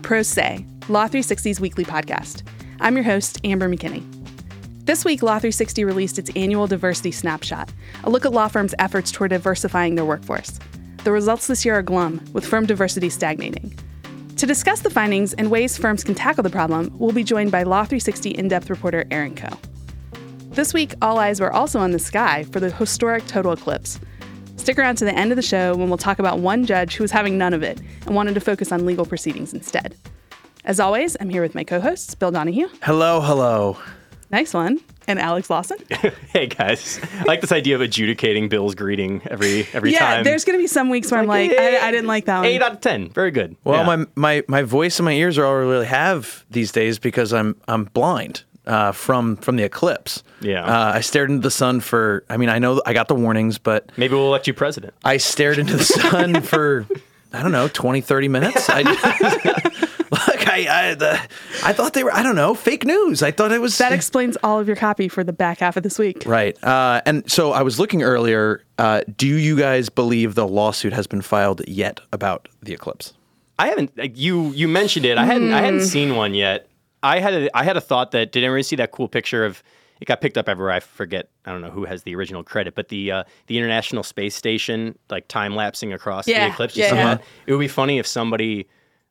to Pro Say, Law 360's weekly podcast. I'm your host, Amber McKinney. This week, Law 360 released its annual Diversity Snapshot, a look at law firms' efforts toward diversifying their workforce. The results this year are glum, with firm diversity stagnating. To discuss the findings and ways firms can tackle the problem, we'll be joined by Law 360 in depth reporter Erin Coe. This week, all eyes were also on the sky for the historic total eclipse. Stick around to the end of the show when we'll talk about one judge who was having none of it and wanted to focus on legal proceedings instead. As always, I'm here with my co hosts, Bill Donahue. Hello, hello. Nice one. And Alex Lawson. hey guys, I like this idea of adjudicating Bill's greeting every every yeah, time. there's going to be some weeks where I'm like, Like, I, I didn't like that one. eight out of ten. Very good. Well, Yeah. my, my my voice and my ears are all I really have these days because I'm I'm blind uh, from from the eclipse. Yeah. Uh, I stared into the sun for. I mean, I know I got the warnings, but maybe we'll elect you president. I stared into the sun for I don't know 20, 30 minutes. I, look, I I, the, I thought they were I don't know fake news. I thought it was that explains all of your copy for the back half of this week. Right. Uh, and so I was looking earlier. Uh, do you guys believe the lawsuit has been filed yet about the eclipse? I haven't. like, You you mentioned it. I hadn't. I Hmm. hadn't seen one yet. I had a, I had a thought that did anyone see that cool picture of it got picked up everywhere. I forget. I don't know who has the original credit, but the uh, the International Space Station like time lapsing across Yeah, the eclipse. Yeah, yeah. It would be funny if somebody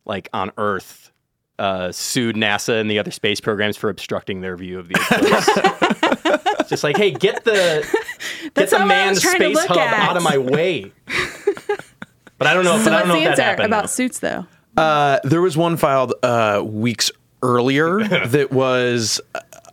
like on Earth uh, sued NASA and the other space programs for obstructing their view of the eclipse. Just like, hey, get the get That's the not manned was trying to space hub at. out of my way. But I don't know. So but I what's don't know the if that answer happened. about though. suits, though? Uh, there was one filed uh, weeks earlier that was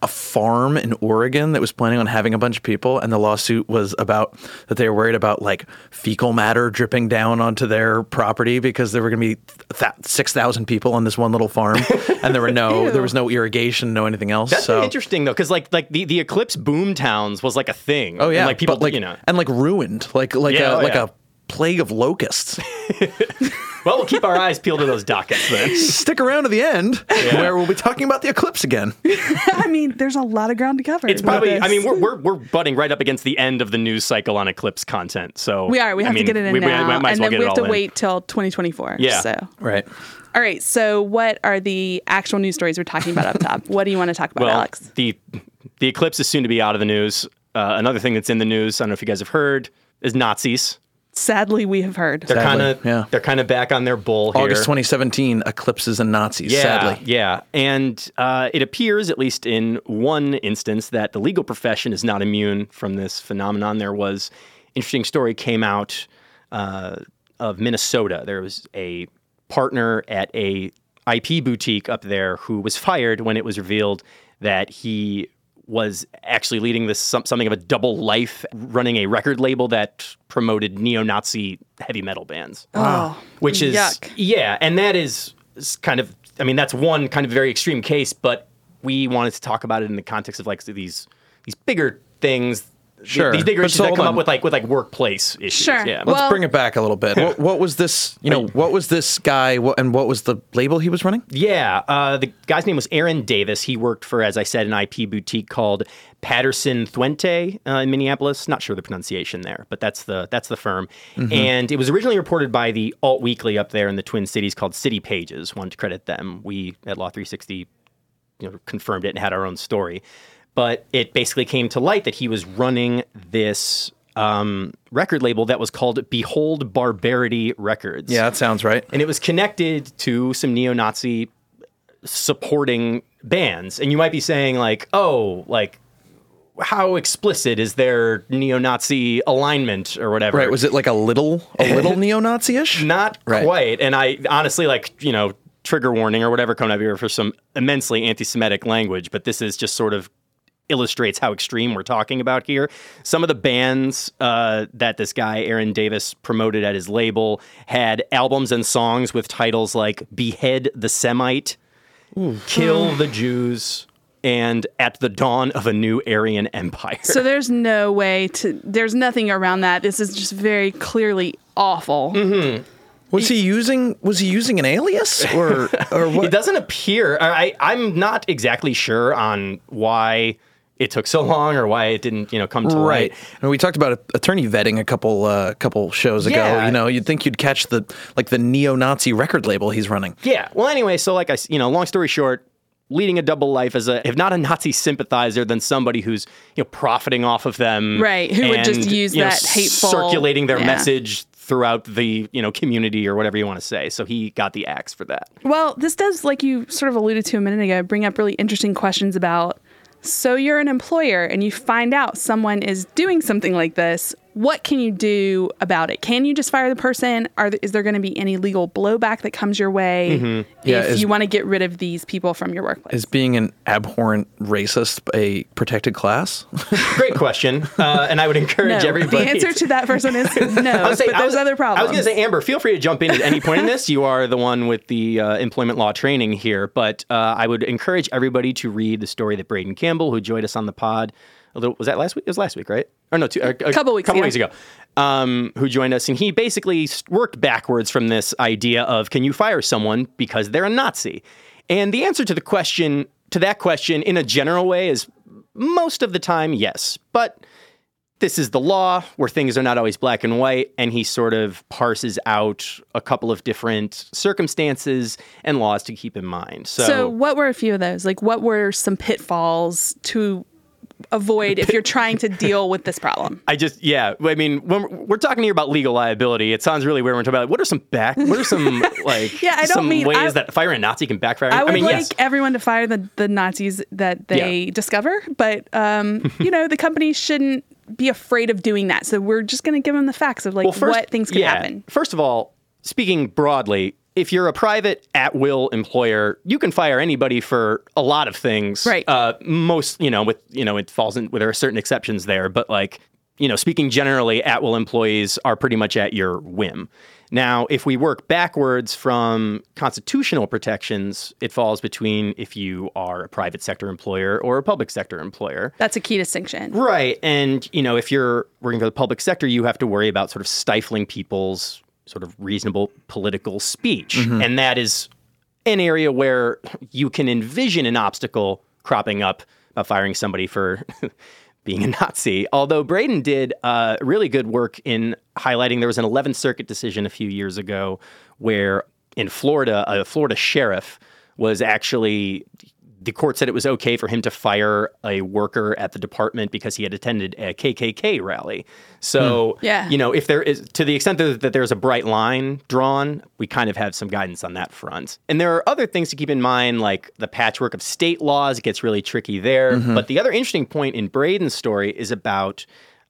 a farm in Oregon that was planning on having a bunch of people, and the lawsuit was about that they were worried about like fecal matter dripping down onto their property because there were going to be th- six thousand people on this one little farm, and there were no there was no irrigation, no anything else. That's so. interesting though, because like like the, the eclipse boom towns was like a thing. Oh yeah, and, like people but, like you know. and like ruined, like like Yeah, a oh, like yeah. a plague of locusts. Well, we'll keep our eyes peeled to those dockets then. Stick around to the end, where we'll be talking about the eclipse again. I mean, there's a lot of ground to cover. It's probably. I mean, we're, we're we're butting right up against the end of the news cycle on eclipse content. So we are. We I have mean, to get it in we, we now, might as and well then get we have to in. wait till 2024. Yeah. So, Right. all right. So, what are the actual news stories we're talking about up top? What do you want to talk about, Well, Alex? the the eclipse is soon to be out of the news. Uh, another thing that's in the news, I don't know if you guys have heard, is Nazis. Sadly, we have heard. They're kind of yeah. they're kind of back on their bull here. August 2017, eclipses and Nazis. Yeah, Sadly. yeah, and uh, it appears, at least in one instance, that the legal profession is not immune from this phenomenon. There was interesting story came out uh, of Minnesota. There was a partner at a IP boutique up there who was fired when it was revealed that he was actually leading this something of a double life, running a record label that promoted neo-Nazi heavy metal bands Oh, which is yuck. yeah, and that is, is kind of I mean that's one kind of very extreme case, but we wanted to talk about it in the context of like these these bigger things. Sure. These bigger But issues so that come on. up with like with like workplace issues. Sure. Yeah. Let's bring it back a little bit. What, what was this? You know, what was this guy? What, and what was the label he was running? Yeah, uh, the guy's name was Aaron Davis. He worked for, as I said, an IP boutique called Patterson Thuente uh, in Minneapolis. Not sure the pronunciation there, but that's the that's the firm. And it was originally reported by the Alt Weekly up there in the Twin Cities called City Pages. Wanted to credit them. We at Law 360 you know, confirmed it and had our own story. But it basically came to light that he was running this um, record label that was called Behold Barbarity Records Yeah, that sounds right. and it was connected to some neo-Nazi supporting bands. And you might be saying like, "Oh, like how explicit is their neo-Nazi alignment or whatever?" Right. Was it like a little, a little neo-Nazi-ish? Not Right. quite. And I honestly like, you know, trigger warning or whatever coming up here for some immensely anti-Semitic language, but this is just sort of illustrates how extreme we're talking about here. Some of the bands uh, that this guy Aaron Davis promoted at his label had albums and songs with titles like "Behead the Semite," "Kill the Jews," and "At the Dawn of a New Aryan Empire." So there's no way to. There's nothing around that. This is just very clearly awful. Mm-hmm. Was he using? Was he using an alias or or what? It doesn't appear. I, I'm not exactly sure on why it took so long or why it didn't, you know, come to Right. light. And we talked about attorney vetting a couple uh, couple shows ago. Yeah. You know, you'd think you'd catch the like the neo-Nazi record label he's running. Yeah. Well, anyway, so like I you know, long story short, leading a double life as a, if not a Nazi sympathizer, then somebody who's, you know, profiting off of them. Right, who would just use you know, that hateful- Circulating their yeah. message throughout the, you know, community or whatever you want to say. So he got the axe for that. Well, this does, like you sort of alluded to a minute ago, bring up really interesting questions about so you're an employer and you find out someone is doing something like this. What can you do about it? Can you just fire the person? Are th- is there going to be any legal blowback that comes your way Yeah, if is- you want to get rid of these people from your workplace? Is being an abhorrent racist a protected class? Great question. Uh, and I would encourage no, everybody. the answer to that first one is no. I was saying- but I was- other problems. I was going to say, Amber, feel free to jump in at any point in this. You are the one with the uh, employment law training here, but uh, I would encourage everybody to read the story that Braden Campbell, who joined us on the pod, a little was that last week? It was last week, right? Or no, two, a, a Couple weeks couple ago. weeks ago. Um, who joined us, and he basically worked backwards from this idea of can you fire someone because they're a Nazi? And the answer to the question, to that question, in a general way, is most of the time yes, but this is the law where things are not always black and white and he sort of parses out a couple of different circumstances and laws to keep in mind so, So, what were a few of those? Like, what were some pitfalls to avoid if you're trying to deal with this problem? I just, yeah. I mean, when we're, we're talking here about legal liability, it sounds really weird when we're talking about what are some back, what are some like, Yeah, I don't some mean- ways I- that firing a Nazi can backfire? I would mean, like yes. everyone to fire the, the Nazis that they discover, but um, you know, the company shouldn't be afraid of doing that. So we're just going to give them the facts of like Well, first- what things can yeah. happen. First of all, speaking broadly, if you're a private at will employer, you can fire anybody for a lot of things. Right. Uh, most, you know, with you know, it falls in. There are certain exceptions there, but like, you know, speaking generally, at will employees are pretty much at your whim. Now, if we work backwards from constitutional protections, it falls between if you are a private sector employer or a public sector employer. That's a key distinction. Right. And, you know, if you're working for the public sector, you have to worry about sort of stifling people's sort of reasonable political speech. And that is an area where you can envision an obstacle cropping up about firing somebody for being a Nazi. Although Braden did uh, really good work in highlighting there was an 11th Circuit decision a few years ago where in Florida, a Florida sheriff was actually the court said it was okay for him to fire a worker at the department because he had attended a KKK rally. So, hmm. Yeah. you know, if there is, to the extent that, that there's a bright line drawn, we kind of have some guidance on that front. And there are other things to keep in mind, like the patchwork of state laws. It gets really tricky there. Mm-hmm. But the other interesting point in Braden's story is about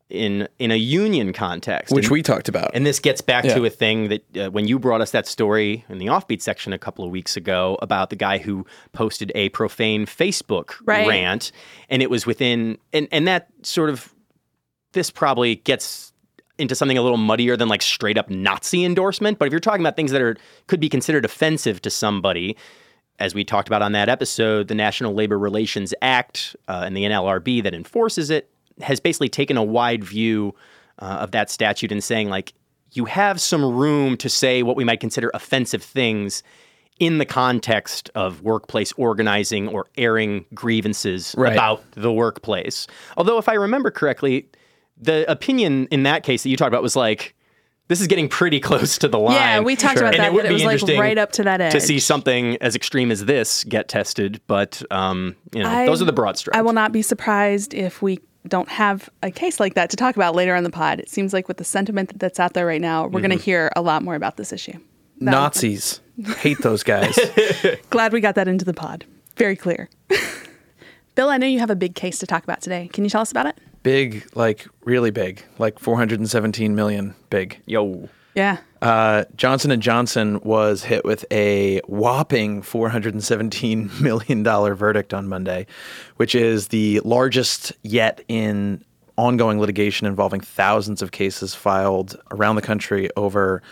in in a union context, Which And- we talked about. and this gets back to a thing that uh, when you brought us that story in the offbeat section a couple of weeks ago about the guy who posted a profane Facebook Right. rant, and it was within, and, and that sort of, this probably gets into something a little muddier than like straight up Nazi endorsement. But if you're talking about things that are could be considered offensive to somebody, as we talked about on that episode, the National Labor Relations Act uh, and the NLRB that enforces it has basically taken a wide view uh, of that statute and saying like you have some room to say what we might consider offensive things in the context of workplace organizing or airing grievances Right. about the workplace. Although, if I remember correctly, the opinion in that case that you talked about was like, this is getting pretty close to the line. Yeah, we talked about And that, would that it be was, like, right up to that edge. To see something as extreme as this get tested, but um, you know, I- those are the broad strokes. I will not be surprised if we don't have a case like that to talk about later on the pod. It seems like with the sentiment that's out there right now, we're Mm-hmm. going to hear a lot more about this issue. Nazis. Hate those guys. Glad we got that into the pod. Very clear. Bill, I know you have a big case to talk about today. Can you tell us about it? big, like really big, like 417 million big. Yo, Yeah. Uh, Johnson and Johnson was hit with a whopping 417 million dollar verdict on Monday, which is the largest yet in ongoing litigation involving thousands of cases filed around the country over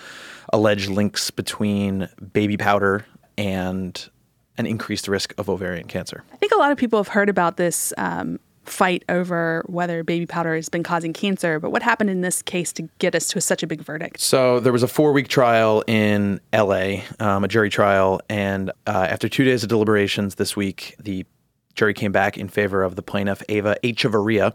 alleged links between baby powder and an increased risk of ovarian cancer. I think a lot of people have heard about this um, fight over whether baby powder has been causing cancer, but what happened in this case to get us to such a big verdict? So there was a four week trial in LA, um, a jury trial. And uh, after two days of deliberations this week, the jury came back in favor of the plaintiff Ava Echeverria,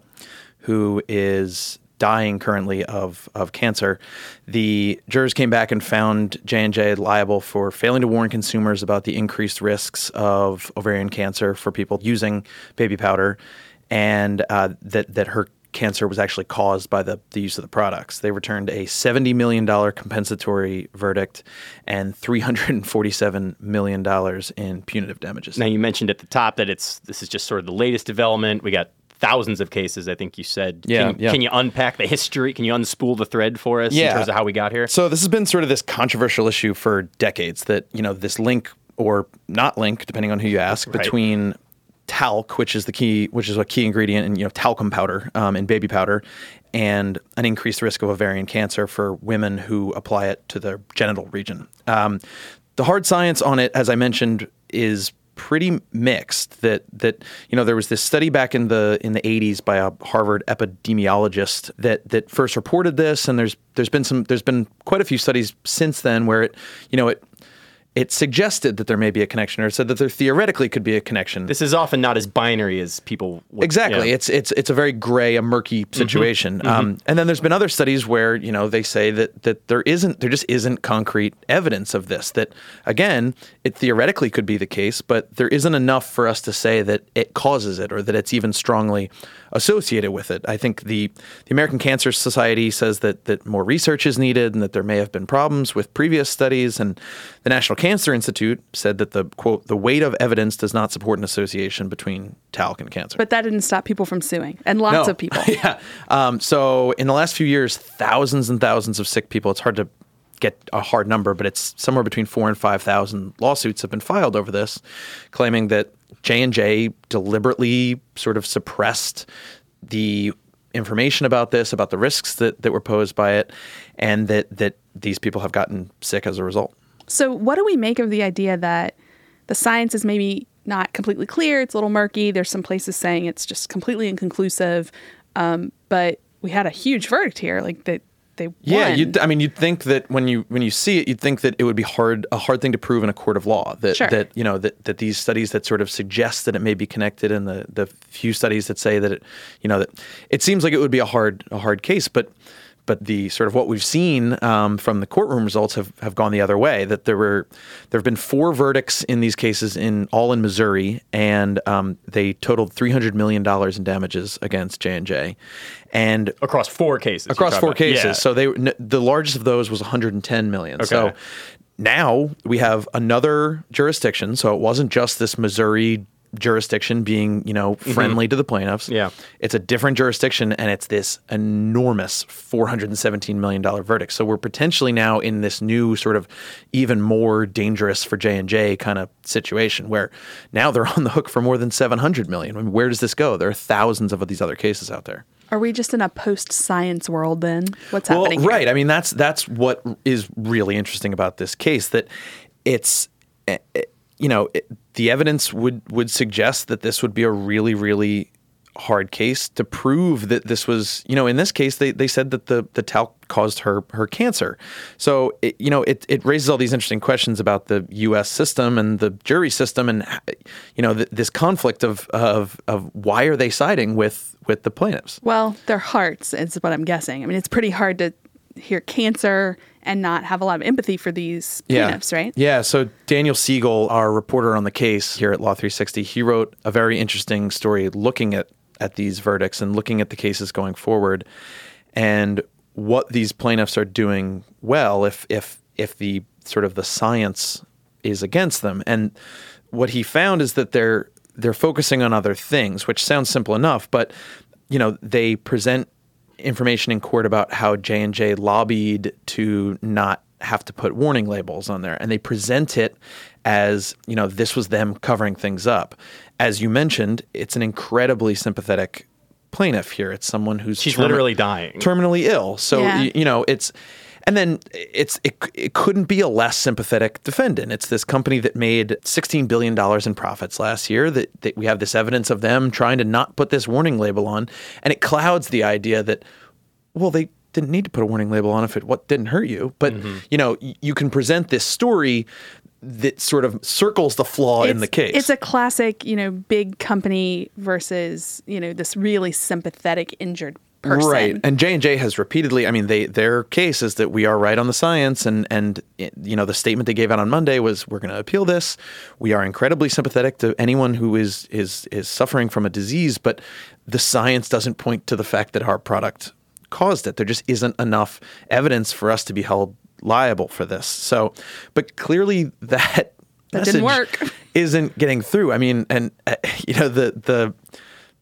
who is dying currently of of cancer. The jurors came back and found J and J liable for failing to warn consumers about the increased risks of ovarian cancer for people using baby powder, and uh, that that her cancer was actually caused by the, the use of the products. They returned a $70 million compensatory verdict and $347 million in punitive damages. Now you mentioned at the top that it's this is just sort of the latest development. We got thousands of cases, I think you said. Yeah, can, yeah. can you unpack the history? Can you unspool the thread for us yeah. in terms of how we got here? So this has been sort of this controversial issue for decades that, you know, this link or not link, depending on who you ask, Right. between talc, which is the key, which is a key ingredient in, you know, talcum powder um, in baby powder, and an increased risk of ovarian cancer for women who apply it to their genital region. Um, the hard science on it, as I mentioned, is pretty mixed that that you know there was this study back in the in the 80s by a Harvard epidemiologist that that first reported this and there's there's been some there's been quite a few studies since then where it you know it it suggested that there may be a connection or said that there theoretically could be a connection This is often not as binary as people would. Exactly. yeah. Mm-hmm. It's it's it's a very gray, a murky situation. Um, and then there's been other studies where you know they say that that there isn't there just isn't concrete evidence of this. That again, it theoretically could be the case, but there isn't enough for us to say that it causes it or that it's even strongly associated with it. I think the the American Cancer Society says that that more research is needed and that there may have been problems with previous studies. And the National Cancer Institute said that the quote the weight of evidence does not support an association between talc and cancer. But that didn't stop people from suing, and lots No. of people. yeah. Um, so in the last few years, thousands and thousands of sick people. It's hard to get a hard number, but it's somewhere between four and five thousand lawsuits have been filed over this, claiming that J and J deliberately sort of suppressed the information about this, about the risks that, that were posed by it, and that that these people have gotten sick as a result. So, what do we make of the idea that the science is maybe not completely clear? It's a little murky. There's some places saying it's just completely inconclusive. Um, but we had a huge verdict here. Like that, they Yeah, you'd, I mean, you'd think that when you when you see it, you'd think that it would be hard a hard thing to prove in a court of law. That Sure. that you know that, that these studies that sort of suggest that it may be connected, and the the few studies that say that it, you know, that it seems like it would be a hard a hard case, but. But the sort of what we've seen um, from the courtroom results have, have gone the other way. That there were there have been four verdicts in these cases in all in Missouri, and um, they totaled three hundred million dollars in damages against J and J, and across four cases. across four about. cases. Yeah. So they n- the largest of those was 110 million. Okay. So now we have another jurisdiction. So it wasn't just this Missouri jurisdiction being you know friendly to the plaintiffs. Mm-hmm. Yeah. it's a different jurisdiction, and it's this enormous 417 million dollar verdict. So we're potentially now in this new sort of even more dangerous for J and J kind of situation where now they're on the hook for more than 700 million. I mean, where does this go? There are thousands of these other cases out there. Are we just in a post-science world then? What's happening? Well, here? right. I mean, that's that's what is really interesting about this case. That it's, eh, eh, you know, it, the evidence would would suggest that this would be a really, really hard case to prove that this was, you know, in this case, they, they said that the the talc caused her her cancer. So, it, you know, it, it raises all these interesting questions about the U.S. system and the jury system, and you know, th- this conflict of of of why are they siding with with the plaintiffs? Well, their hearts is what I'm guessing. I mean, it's pretty hard to hear cancer and not have a lot of empathy for these plaintiffs, right? Yeah. So Daniel Siegel, our reporter on the case here at Law 360, he wrote a very interesting story looking at at these verdicts and looking at the cases going forward, and what these plaintiffs are doing well if if if the sort of the science is against them. And what he found is that they're they're focusing on other things, which sounds simple enough, but you know they present information in court about how J and J lobbied to not have to put warning labels on there, and they present it as you know this was them covering things up. As you mentioned, it's an incredibly sympathetic plaintiff here. It's someone who's She's termi- literally dying. terminally ill. So Yeah. y- you know it's. And then it's it, it couldn't be a less sympathetic defendant. It's this company that made $16 billion in profits last year that, that we have this evidence of them trying to not put this warning label on. And it clouds the idea that, well, they didn't need to put a warning label on if it what didn't hurt you. But, mm-hmm. you know, you can present this story that sort of circles the flaw in the case. It's a classic, you know, big company versus, you know, this really sympathetic injured person. Right. And J&J has repeatedly, I mean, they their case is that we are right on the science and and you know, the statement they gave out on Monday was we're going to appeal this. We are incredibly sympathetic to anyone who is is is suffering from a disease, but the science doesn't point to the fact that our product caused it. There just isn't enough evidence for us to be held liable for this. So, but clearly that that didn't work. isn't getting through. I mean, and uh, you know the the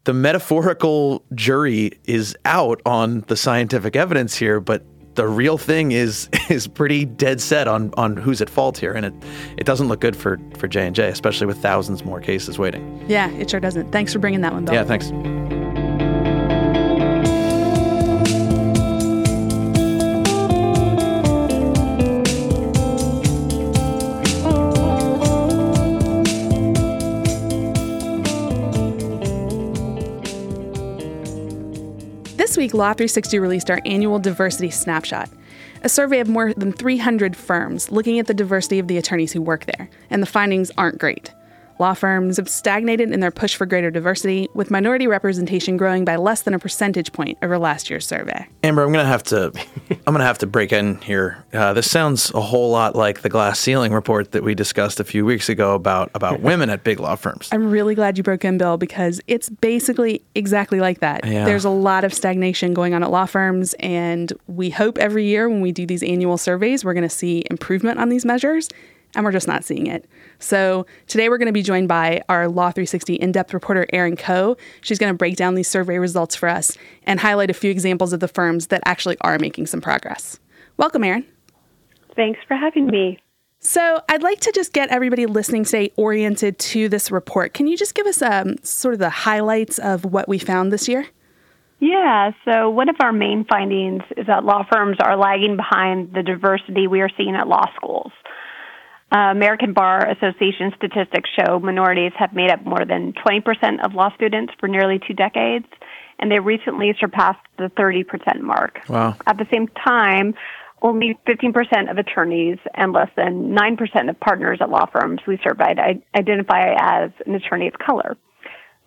the metaphorical jury is out on the scientific evidence here, but the real thing is is pretty dead set on on who's at fault here, and it it doesn't look good for for J and J, especially with thousands more cases waiting. Yeah, it sure doesn't. Thanks for bringing that one, Bill. Yeah, thanks. This week, Law 360 released our annual Diversity Snapshot, a survey of more than 300 firms looking at the diversity of the attorneys who work there, and the findings aren't great. Law firms have stagnated in their push for greater diversity, with minority representation growing by less than a percentage point over last year's survey. Amber, I'm gonna have to, I'm gonna have to break in here. Uh, this sounds a whole lot like the glass ceiling report that we discussed a few weeks ago about about women at big law firms. I'm really glad you broke in, Bill, because it's basically exactly like that. Yeah. There's a lot of stagnation going on at law firms, and we hope every year when we do these annual surveys, we're going to see improvement on these measures, and we're just not seeing it. So today we're going to be joined by our Law 360 in-depth reporter Erin Coe. She's going to break down these survey results for us and highlight a few examples of the firms that actually are making some progress. Welcome, Erin. Thanks for having me. So, I'd like to just get everybody listening today oriented to this report. Can you just give us um, sort of the highlights of what we found this year? Yeah, so one of our main findings is that law firms are lagging behind the diversity we are seeing at law schools. Uh, American Bar Association statistics show minorities have made up more than 20% of law students for nearly two decades, and they recently surpassed the 30% mark. Wow. At the same time, only 15% of attorneys and less than 9% of partners at law firms we surveyed identify as an attorney of color.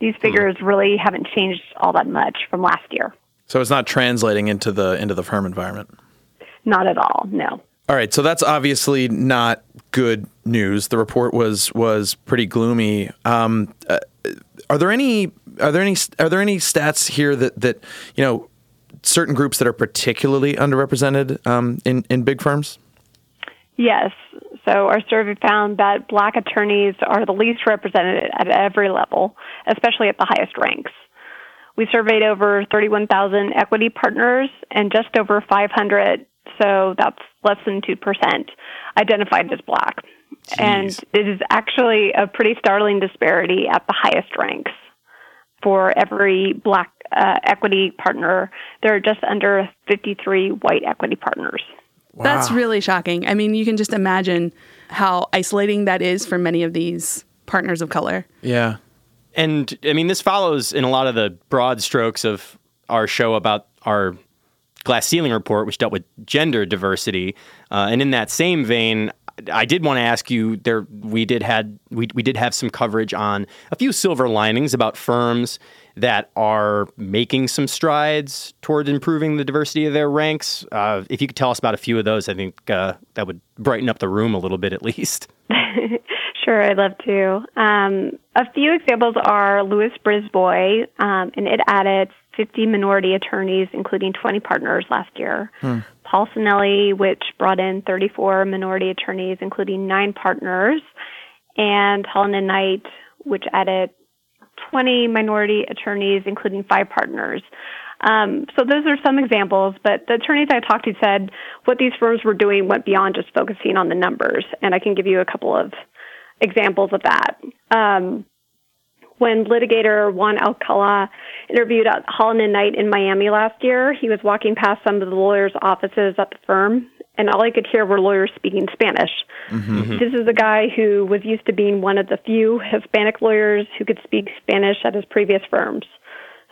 These figures really haven't changed all that much from last year. So it's not translating into the into the firm environment. Not at all, no. All right, so that's obviously not good news. The report was was pretty gloomy. Um, uh, are there any are there any are there any stats here that that you know certain groups that are particularly underrepresented um, in in big firms? Yes. So our survey found that black attorneys are the least represented at every level, especially at the highest ranks. We surveyed over 31,000 equity partners and just over 500, so that's less than 2%, identified as black. Jeez. And it is actually a pretty startling disparity at the highest ranks. For every black uh, equity partner, there are just under 53 white equity partners. That's really shocking. I mean, you can just imagine how isolating that is for many of these partners of color. Yeah. And I mean, this follows in a lot of the broad strokes of our show about our glass ceiling report, which dealt with gender diversity. Uh, and in that same vein, I did want to ask you there we did had we, we did have some coverage on a few silver linings about firms that are making some strides toward improving the diversity of their ranks. Uh, if you could tell us about a few of those, I think uh, that would brighten up the room a little bit at least. Sure, I'd love to. Um, a few examples are Lewis Brisbois, um, and it added 50 minority attorneys, including 20 partners last year. Polsinelli, which brought in 34 minority attorneys, including nine partners, and Holland and Knight, which added 20 minority attorneys, including five partners. Um, so those are some examples, but the attorneys I talked to said what these firms were doing went beyond just focusing on the numbers, and I can give you a couple of examples of that. Um, when litigator Juan Alcala interviewed at Holland and Knight in Miami last year, he was walking past some of the lawyers' offices at the firm, and all he could hear were lawyers speaking Spanish. Mm-hmm. Mm-hmm. This is a guy who was used to being one of the few Hispanic lawyers who could speak Spanish at his previous firms.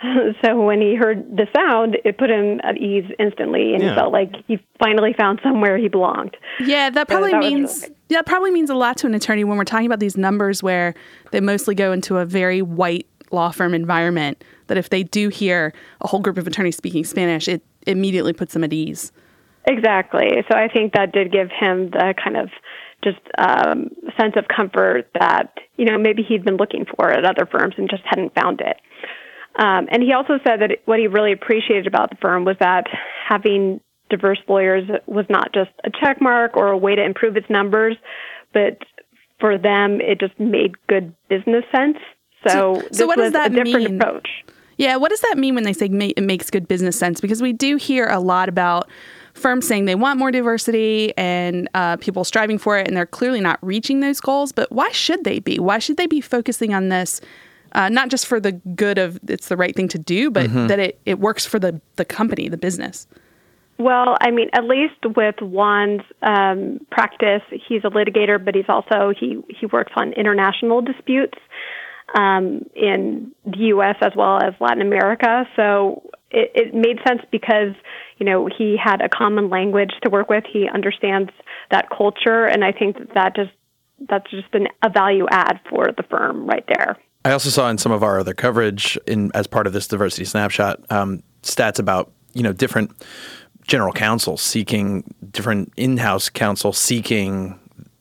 so when he heard the sound, it put him at ease instantly, and Yeah. he felt like he finally found somewhere he belonged. Yeah, that probably that means really- Yeah, probably means a lot to an attorney when we're talking about these numbers where they mostly go into a very white law firm environment. That if they do hear a whole group of attorneys speaking Spanish, it immediately puts them at ease. Exactly. So I think that did give him the kind of just um, sense of comfort that you know maybe he'd been looking for at other firms and just hadn't found it. Um, and he also said that what he really appreciated about the firm was that having diverse lawyers was not just a check mark or a way to improve its numbers, but for them it just made good business sense. So, so, so what does that a different mean? approach. Yeah, what does that mean when they say it makes good business sense? Because we do hear a lot about firms saying they want more diversity and uh, people striving for it, and they're clearly not reaching those goals. But why should they be? Why should they be focusing on this? Uh, not just for the good of it's the right thing to do, but mm-hmm. that it, it works for the, the company, the business. Well, I mean, at least with Juan's um, practice, he's a litigator, but he's also he he works on international disputes um, in the U.S. as well as Latin America. So it, it made sense because you know he had a common language to work with. He understands that culture, and I think that, that just that's just an, a value add for the firm right there. I also saw in some of our other coverage, in as part of this diversity snapshot, um, stats about you know different general counsel seeking different in-house counsel seeking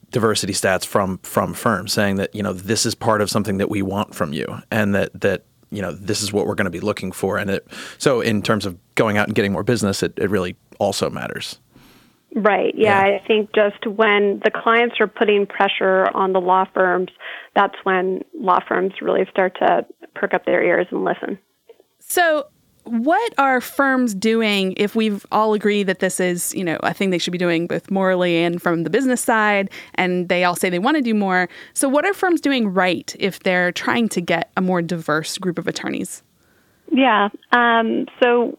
diversity stats from from firms saying that you know this is part of something that we want from you and that that you know this is what we're going to be looking for. And it so in terms of going out and getting more business it, it really also matters. Right. Yeah, yeah, i think just when the clients are putting pressure on the law firms that's when law firms really start to perk up their ears and listen. So what are firms doing if we've all agreed that this is, you know, a thing they should be doing both morally and from the business side, and they all say they want to do more? So, what are firms doing right if they're trying to get a more diverse group of attorneys? Yeah. Um, so,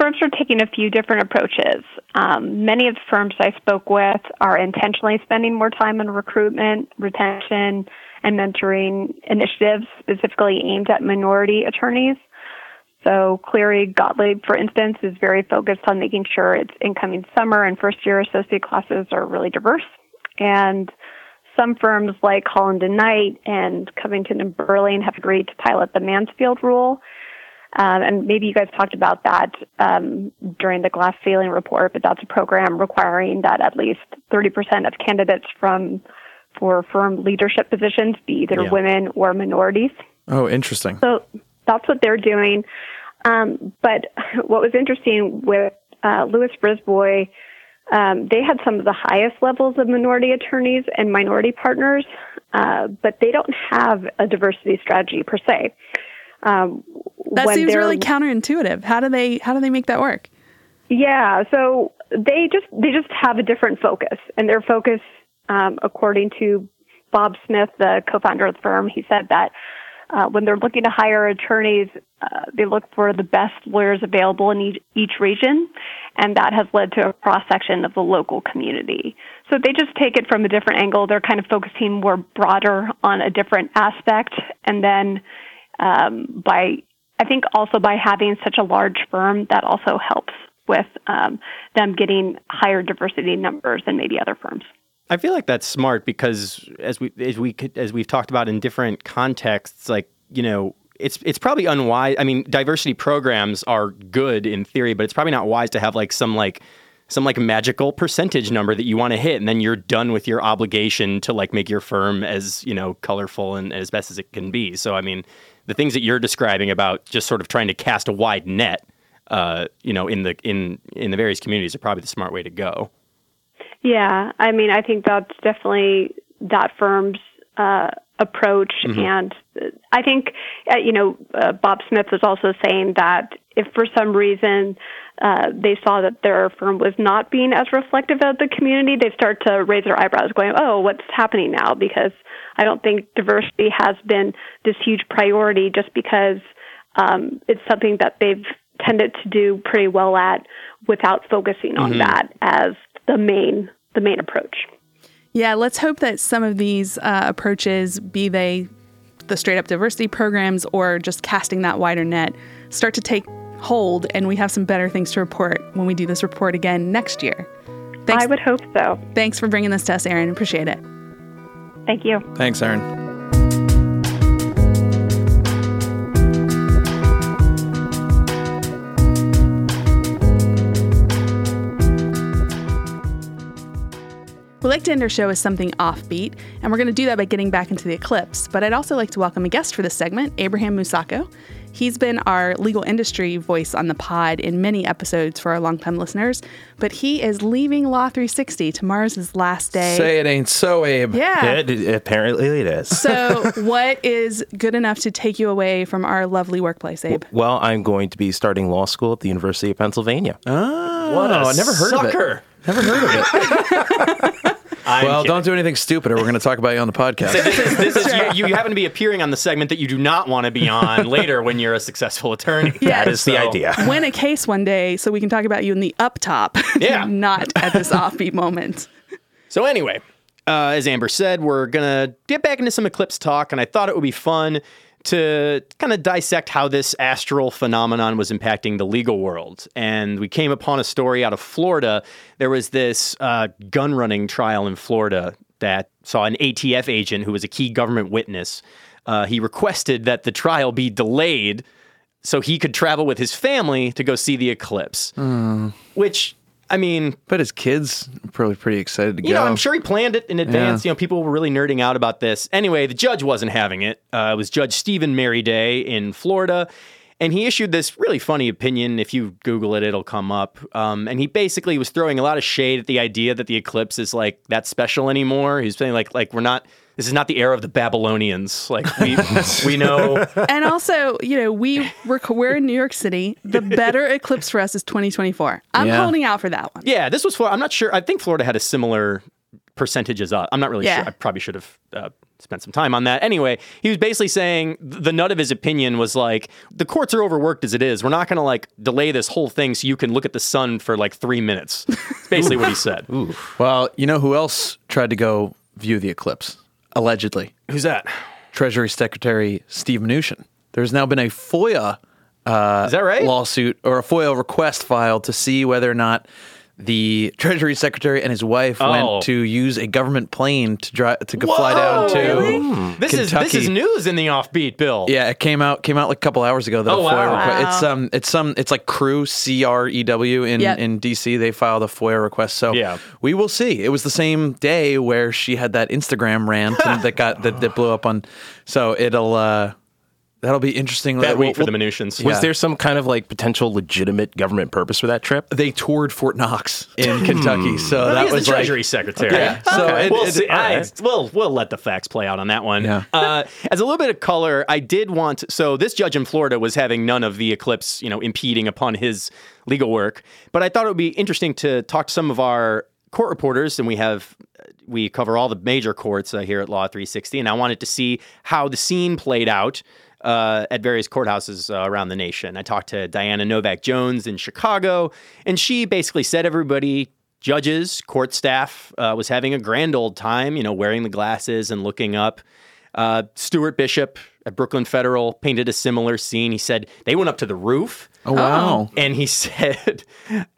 firms are taking a few different approaches. Um, many of the firms I spoke with are intentionally spending more time on recruitment, retention, and mentoring initiatives specifically aimed at minority attorneys. So Cleary Gottlieb, for instance, is very focused on making sure its incoming summer and first year associate classes are really diverse. And some firms like Holland and Knight and Covington and Burling have agreed to pilot the Mansfield rule. Um, and maybe you guys talked about that um, during the glass ceiling report, but that's a program requiring that at least 30% of candidates from for firm leadership positions be either yeah. women or minorities. Oh, interesting. So that's what they're doing. Um, but what was interesting with uh, Lewis Brisbois, um, they had some of the highest levels of minority attorneys and minority partners, uh, but they don't have a diversity strategy per se. Um, that seems really counterintuitive. How do they how do they make that work? Yeah, so they just they just have a different focus, and their focus, um, according to Bob Smith, the co-founder of the firm, he said that uh, when they're looking to hire attorneys, uh, they look for the best lawyers available in each, each region, and that has led to a cross section of the local community. So they just take it from a different angle. They're kind of focusing more broader on a different aspect, and then um, by I think also by having such a large firm, that also helps with um, them getting higher diversity numbers than maybe other firms. I feel like that's smart because as we as we as we've talked about in different contexts, like you know, it's it's probably unwise. I mean, diversity programs are good in theory, but it's probably not wise to have like some like some like magical percentage number that you want to hit and then you're done with your obligation to like make your firm as you know colorful and as best as it can be so i mean the things that you're describing about just sort of trying to cast a wide net uh, you know in the in in the various communities are probably the smart way to go yeah, I mean, I think that's definitely that firm's uh, approach, mm-hmm. and I think uh, you know uh, Bob Smith was also saying that if for some reason uh, they saw that their firm was not being as reflective of the community, they start to raise their eyebrows, going, "Oh, what's happening now?" Because I don't think diversity has been this huge priority just because um, it's something that they've tended to do pretty well at without focusing on mm-hmm. that as the main the main approach. Yeah, let's hope that some of these uh, approaches, be they the straight up diversity programs or just casting that wider net, start to take hold and we have some better things to report when we do this report again next year. Thanks. I would hope so. Thanks for bringing this to us, Erin. Appreciate it. Thank you. Thanks, Erin. Like to end our show with something offbeat, and we're going to do that by getting back into the eclipse. But I'd also like to welcome a guest for this segment, Abraham Musako. He's been our legal industry voice on the pod in many episodes for our longtime listeners, but he is leaving Law 360. Tomorrow's his last day. Say it ain't so, Abe. yeah. It, it- apparently it is. So, what is good enough to take you away from our lovely workplace, Abe? well, I'm going to be starting law school at the University of Pennsylvania. Oh, What a I never heard of it. Never heard of it. I'm well, kidding. don't do anything stupid, or we're going to talk about you on the podcast. This is, this is you, you happen to be appearing on the segment that you do not want to be on later when you're a successful attorney. That is the idea. Win a case one day so we can talk about you in the up top, Yeah. not at this offbeat moment. So anyway, uh, as Amber said, we're gonna get back into some eclipse talk, and I thought it would be fun to kind of dissect how this astral phenomenon was impacting the legal world. And we came upon a story out of Florida. There was this uh, gun running trial in Florida that saw an ATF agent who was a key government witness. Uh, he requested that the trial be delayed so he could travel with his family to go see the eclipse. Which, I mean, but his kids are probably pretty excited to you go. know, I'm sure he planned it in advance. You know, people were really nerding out about this. Anyway, the judge wasn't having it. Uh, it was Judge Steven Merryday in Florida. And he issued this really funny opinion. If you Google it, it'll come up. Um, and he basically was throwing a lot of shade at the idea that the eclipse is like that special anymore. He's saying like like we're not. This is not the era of the Babylonians. Like we we know. And also, you know, we we're, we're in New York City. The better eclipse for us is 2024. I'm Yeah. holding out for that one. Yeah, this was Florida. I'm not sure. I think Florida had a similar percentage as us. I'm not really Yeah. sure. I probably should have uh, spent some time on that. Anyway, he was basically saying the nut of his opinion was like the courts are overworked as it is. We're not going to like delay this whole thing so you can look at the sun for like three minutes. It's basically what he said. well, you know who else tried to go view the eclipse? Allegedly, Who's that? Treasury Secretary Steve Mnuchin. There's now been a FOIA uh, Is that right? lawsuit or a FOIA request filed to see whether or not the Treasury Secretary and his wife Oh. went to use a government plane to drive to go fly down to. This is this is news in the offbeat, Bill. Yeah, it came out came out like a couple hours ago. That Oh, a FOIA wow. request. It's Wow. um it's some it's like Crew C R E W in Yep. in DC. They filed a FOIA request. So Yeah. we will see. It was the same day where she had that Instagram rant and that got that, that blew up on. So it'll uh that'll be interesting. That We'll- week for the we'll- Was Yeah. there some kind of like potential legitimate government purpose for that trip? They toured Fort Knox in Kentucky. So Well, that he's was the like Treasury Secretary. Yeah. So it- we'll, it- see. all I- right. we'll we'll let the facts play out on that one. Yeah. Uh, as a little bit of color, I did want. So this judge in Florida was having none of the eclipse, you know, impeding upon his legal work. But I thought it would be interesting to talk to some of our court reporters, and we have we cover all the major courts uh, here at Law 360, and I wanted to see how the scene played out. Uh, at various courthouses uh, around the nation. I talked to Diana Novak Jones in Chicago, and she basically said everybody judges, court staff uh, was having a grand old time, you know, wearing the glasses and looking up. Uh, Stuart Bishop at Brooklyn Federal painted a similar scene. He said they went up to the roof. Oh wow. And he said,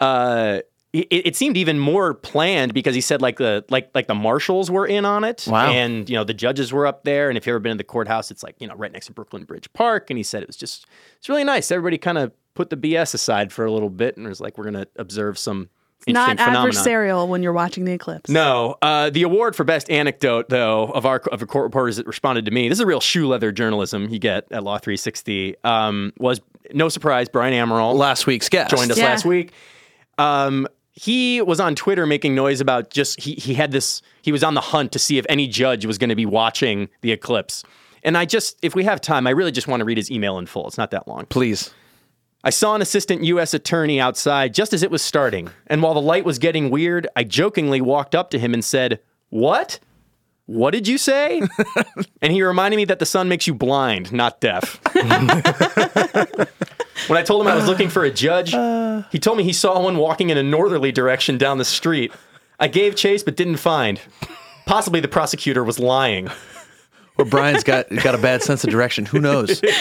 uh, it, it seemed even more planned because he said like the like like the marshals were in on it, Wow. and you know the judges were up there. And if you've ever been to the courthouse, it's like you know right next to Brooklyn Bridge Park. And he said it was just it's really nice. Everybody kind of put the BS aside for a little bit and was like, we're gonna observe some Not interesting phenomena. adversarial when you're watching the eclipse. No, uh, the award for best anecdote, though, of our of our court reporters that responded to me, this is a real shoe leather journalism you get at Law 360. Um, was no surprise, Brian Amaral Last week's guest joined us Yeah. last week. Um, he was on Twitter making noise about just he he had this he was on the hunt to see if any judge was going to be watching the eclipse. And I just if we have time, I really just want to read his email in full. It's not that long. Please. I saw an assistant U.S. attorney outside just as it was starting, and while the light was getting weird, I jokingly walked up to him and said, What? What did you say? and he reminded me that the sun makes you blind, not deaf. when I told him I was looking for a judge, he told me he saw one walking in a northerly direction down the street. I gave chase but didn't find. Possibly the prosecutor was lying. Or Brian's got got a bad sense of direction. Who knows?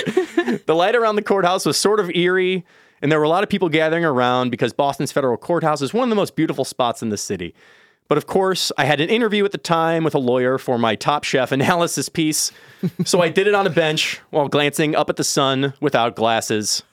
The light around the courthouse was sort of eerie, and there were a lot of people gathering around because Boston's federal courthouse is one of the most beautiful spots in the city. But of course, I had an interview at the time with a lawyer for my Top Chef analysis piece, so I did it on a bench while glancing up at the sun without glasses.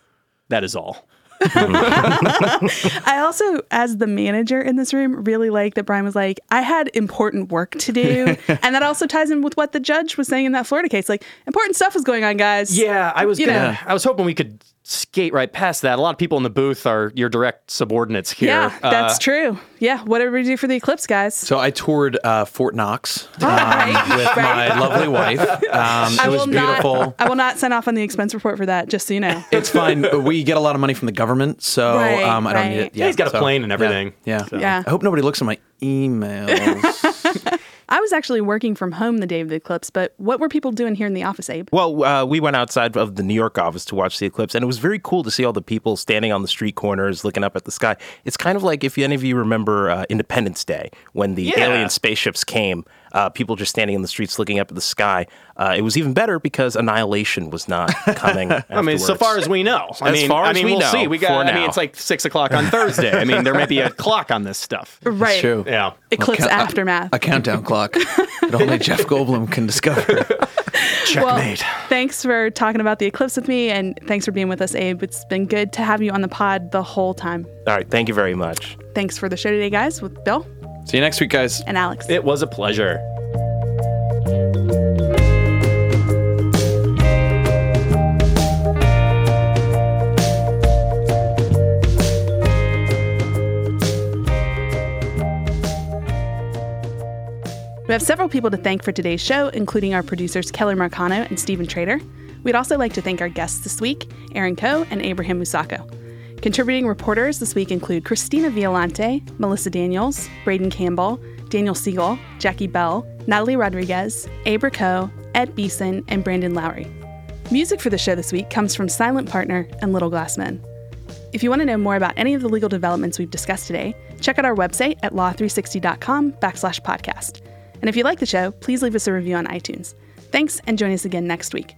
That is all. I also, as the manager in this room, really like that Brian was like, I had important work to do. and that also ties in with what the judge was saying in that Florida case. Like, important stuff was going on, guys. Yeah, I was You gonna, know. I was hoping we could skate right past that. A lot of people in the booth are your direct subordinates here. Yeah, Uh, that's true. Yeah, whatever we do for the eclipse, guys. So I toured uh, Fort Knox um, right, with right. my lovely wife. Um, it was beautiful. not. I will not sign off on the expense report for that. Just so you know. It's fine. We get a lot of money from the government, so Right, um, I don't need it. Yeah, he's got a plane and everything. Yeah. yeah. Yeah. I hope nobody looks at my emails. I was actually working from home the day of the eclipse, but what were people doing here in the office, Abe? Well, uh, we went outside of the New York office to watch the eclipse, and it was very cool to see all the people standing on the street corners looking up at the sky. It's kind of like if any of you remember uh, Independence Day when the Yeah. alien spaceships came, uh, people just standing in the streets looking up at the sky. Uh, it was even better because annihilation was not coming. I mean, so far as we know. I As mean, far I as mean, we we'll know, see. We got. I mean, it's like six o'clock on Thursday. I mean, there may be a clock on this stuff. Right. True. Yeah. Eclipse Count- aftermath. A countdown clock that only Jeff Goldblum can discover. Well, thanks for talking about the eclipse with me, and thanks for being with us, Abe. It's been good to have you on the pod the whole time. All right, thank you very much. Thanks for the show today, guys, with Bill See you next week, guys. and Alex. it was a pleasure. We have several people to thank for today's show, including our producers Kelly Marcano and Stephen Trader. We'd also like to thank our guests this week, Erin Coe and Abraham Musako. Contributing reporters this week include Christina Violante, Melissa Daniels, Braden Campbell, Daniel Siegel, Jackie Bell, Natalie Rodriguez, Abra Coe, Ed Beeson, and Brandon Lowry. Music for the show this week comes from Silent Partner and Little Glass Men. If you want to know more about any of the legal developments we've discussed today, check out our website at law360.com backslash podcast. And if you like the show, please leave us a review on iTunes. Thanks and join us again next week.